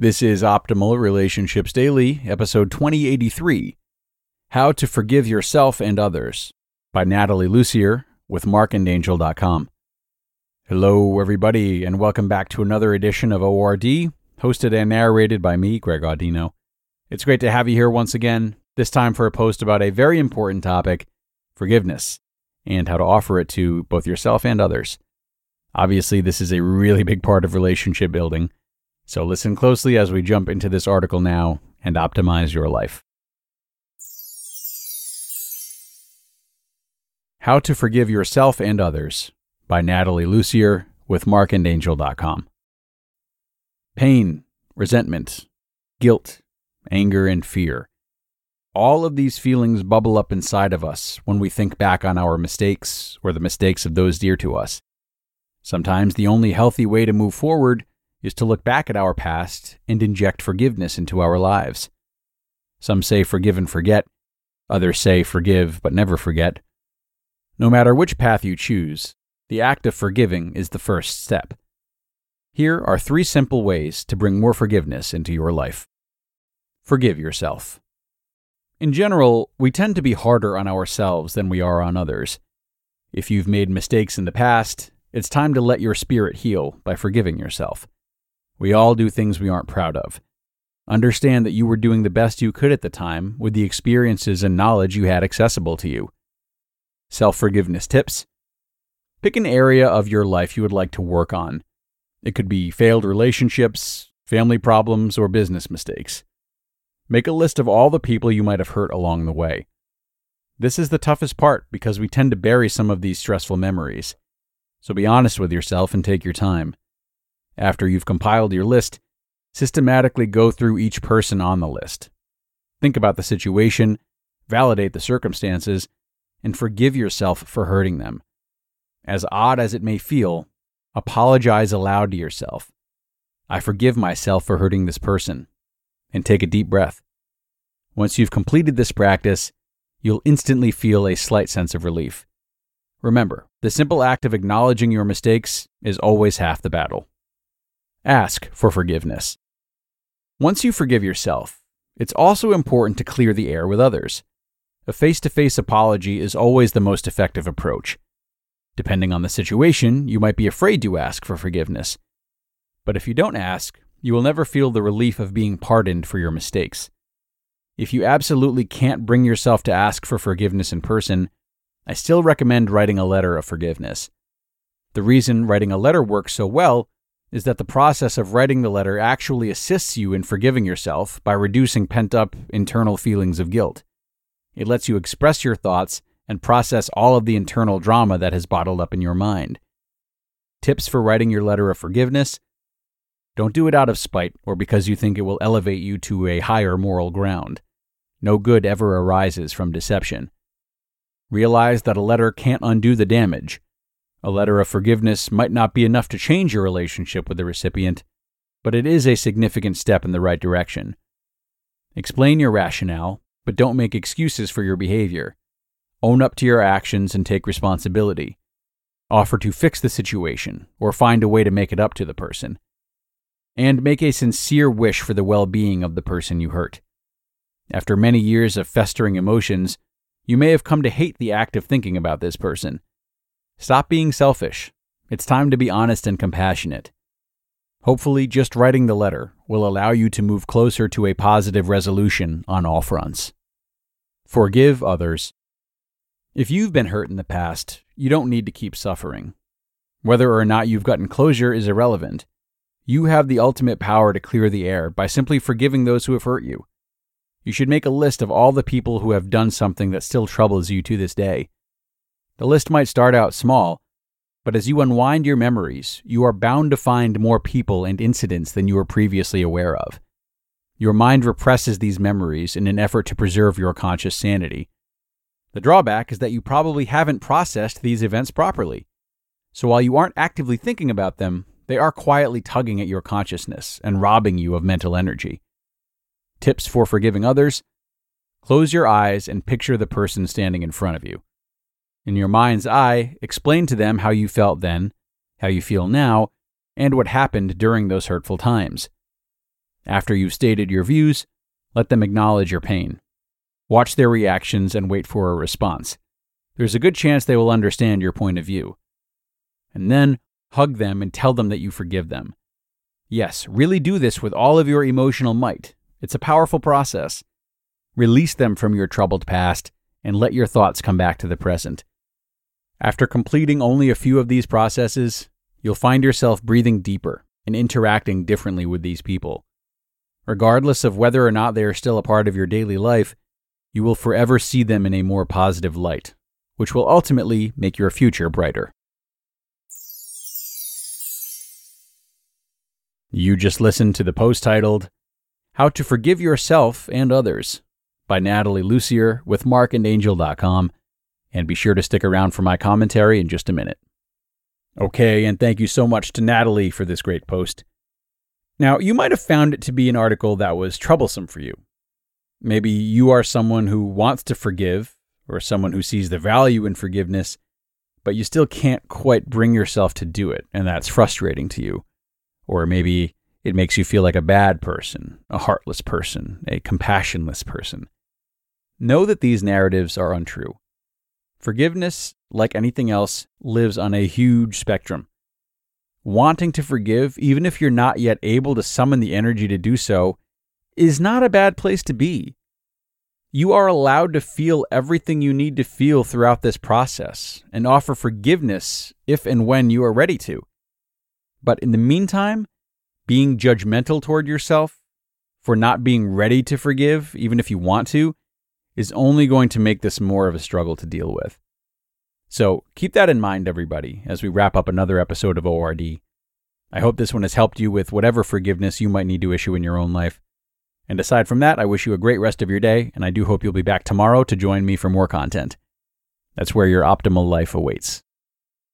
This is Optimal Relationships Daily, episode 2083 How to Forgive Yourself and Others by Nathalie Lussier with marcandangel.com. Hello, everybody, and welcome back to another edition of ORD, hosted and narrated by me, Greg Audino. It's great to have you here once again, this time for a post about a very important topic forgiveness and how to offer it to both yourself and others. Obviously, this is a really big part of relationship building, so listen closely as we jump into this article now and optimize your life. How to Forgive Yourself and Others by Nathalie Lussier with marcandangel.com. Pain, resentment, guilt, anger, and fear. All of these feelings bubble up inside of us when we think back on our mistakes or the mistakes of those dear to us. Sometimes the only healthy way to move forward is to look back at our past and inject forgiveness into our lives. Some say forgive and forget, others say forgive but never forget. No matter which path you choose, the act of forgiving is the first step. Here are three simple ways to bring more forgiveness into your life. Forgive yourself. In general, we tend to be harder on ourselves than we are on others. If you've made mistakes in the past, it's time to let your spirit heal by forgiving yourself. We all do things we aren't proud of. Understand that you were doing the best you could at the time with the experiences and knowledge you had accessible to you. Self forgiveness tips Pick an area of your life you would like to work on. It could be failed relationships, family problems, or business mistakes. Make a list of all the people you might have hurt along the way. This is the toughest part because we tend to bury some of these stressful memories. So be honest with yourself and take your time. After you've compiled your list, systematically go through each person on the list. Think about the situation, validate the circumstances, and forgive yourself for hurting them. As odd as it may feel, apologize aloud to yourself. I forgive myself for hurting this person. And take a deep breath. Once you've completed this practice, you'll instantly feel a slight sense of relief. Remember, the simple act of acknowledging your mistakes is always half the battle. Ask for forgiveness. Once you forgive yourself, it's also important to clear the air with others. A face to face apology is always the most effective approach. Depending on the situation, you might be afraid to ask for forgiveness. But if you don't ask, you will never feel the relief of being pardoned for your mistakes. If you absolutely can't bring yourself to ask for forgiveness in person, I still recommend writing a letter of forgiveness. The reason writing a letter works so well is that the process of writing the letter actually assists you in forgiving yourself by reducing pent up internal feelings of guilt. It lets you express your thoughts and process all of the internal drama that has bottled up in your mind. Tips for writing your letter of forgiveness don't do it out of spite or because you think it will elevate you to a higher moral ground. No good ever arises from deception. Realize that a letter can't undo the damage. A letter of forgiveness might not be enough to change your relationship with the recipient, but it is a significant step in the right direction. Explain your rationale, but don't make excuses for your behavior. Own up to your actions and take responsibility. Offer to fix the situation or find a way to make it up to the person. And make a sincere wish for the well being of the person you hurt. After many years of festering emotions, you may have come to hate the act of thinking about this person. Stop being selfish. It's time to be honest and compassionate. Hopefully, just writing the letter will allow you to move closer to a positive resolution on all fronts. Forgive others. If you've been hurt in the past, you don't need to keep suffering. Whether or not you've gotten closure is irrelevant. You have the ultimate power to clear the air by simply forgiving those who have hurt you. You should make a list of all the people who have done something that still troubles you to this day. The list might start out small, but as you unwind your memories, you are bound to find more people and incidents than you were previously aware of. Your mind represses these memories in an effort to preserve your conscious sanity. The drawback is that you probably haven't processed these events properly. So while you aren't actively thinking about them, they are quietly tugging at your consciousness and robbing you of mental energy. Tips for forgiving others Close your eyes and picture the person standing in front of you. In your mind's eye, explain to them how you felt then, how you feel now, and what happened during those hurtful times. After you've stated your views, let them acknowledge your pain. Watch their reactions and wait for a response. There's a good chance they will understand your point of view. And then hug them and tell them that you forgive them. Yes, really do this with all of your emotional might. It's a powerful process. Release them from your troubled past and let your thoughts come back to the present. After completing only a few of these processes, you'll find yourself breathing deeper and interacting differently with these people. Regardless of whether or not they are still a part of your daily life, you will forever see them in a more positive light, which will ultimately make your future brighter. You just listened to the post titled, How to Forgive Yourself and Others by Nathalie Lussier with marcandangel.com, and be sure to stick around for my commentary in just a minute. Okay, and thank you so much to Nathalie for this great post. Now, you might have found it to be an article that was troublesome for you. Maybe you are someone who wants to forgive, or someone who sees the value in forgiveness, but you still can't quite bring yourself to do it, and that's frustrating to you. Or maybe it makes you feel like a bad person, a heartless person, a compassionless person. Know that these narratives are untrue. Forgiveness, like anything else, lives on a huge spectrum. Wanting to forgive, even if you're not yet able to summon the energy to do so, is not a bad place to be. You are allowed to feel everything you need to feel throughout this process and offer forgiveness if and when you are ready to. But in the meantime, being judgmental toward yourself for not being ready to forgive, even if you want to, is only going to make this more of a struggle to deal with. So keep that in mind, everybody, as we wrap up another episode of ORD. I hope this one has helped you with whatever forgiveness you might need to issue in your own life. And aside from that, I wish you a great rest of your day, and I do hope you'll be back tomorrow to join me for more content. That's where your optimal life awaits.